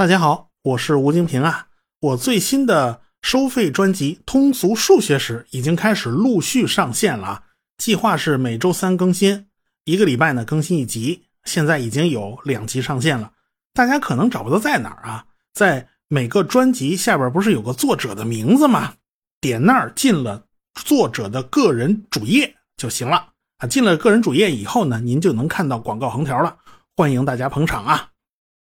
大家好我是吴京平啊。我最新的收费专辑通俗数学史已经开始陆续上线了啊。计划是每周三更新一个礼拜呢更新一集现在已经有两集上线了。大家可能找不到在哪儿啊在每个专辑下边不是有个作者的名字吗？点那儿进了作者的个人主页就行了。啊进了个人主页以后呢您就能看到广告横条了。欢迎大家捧场啊。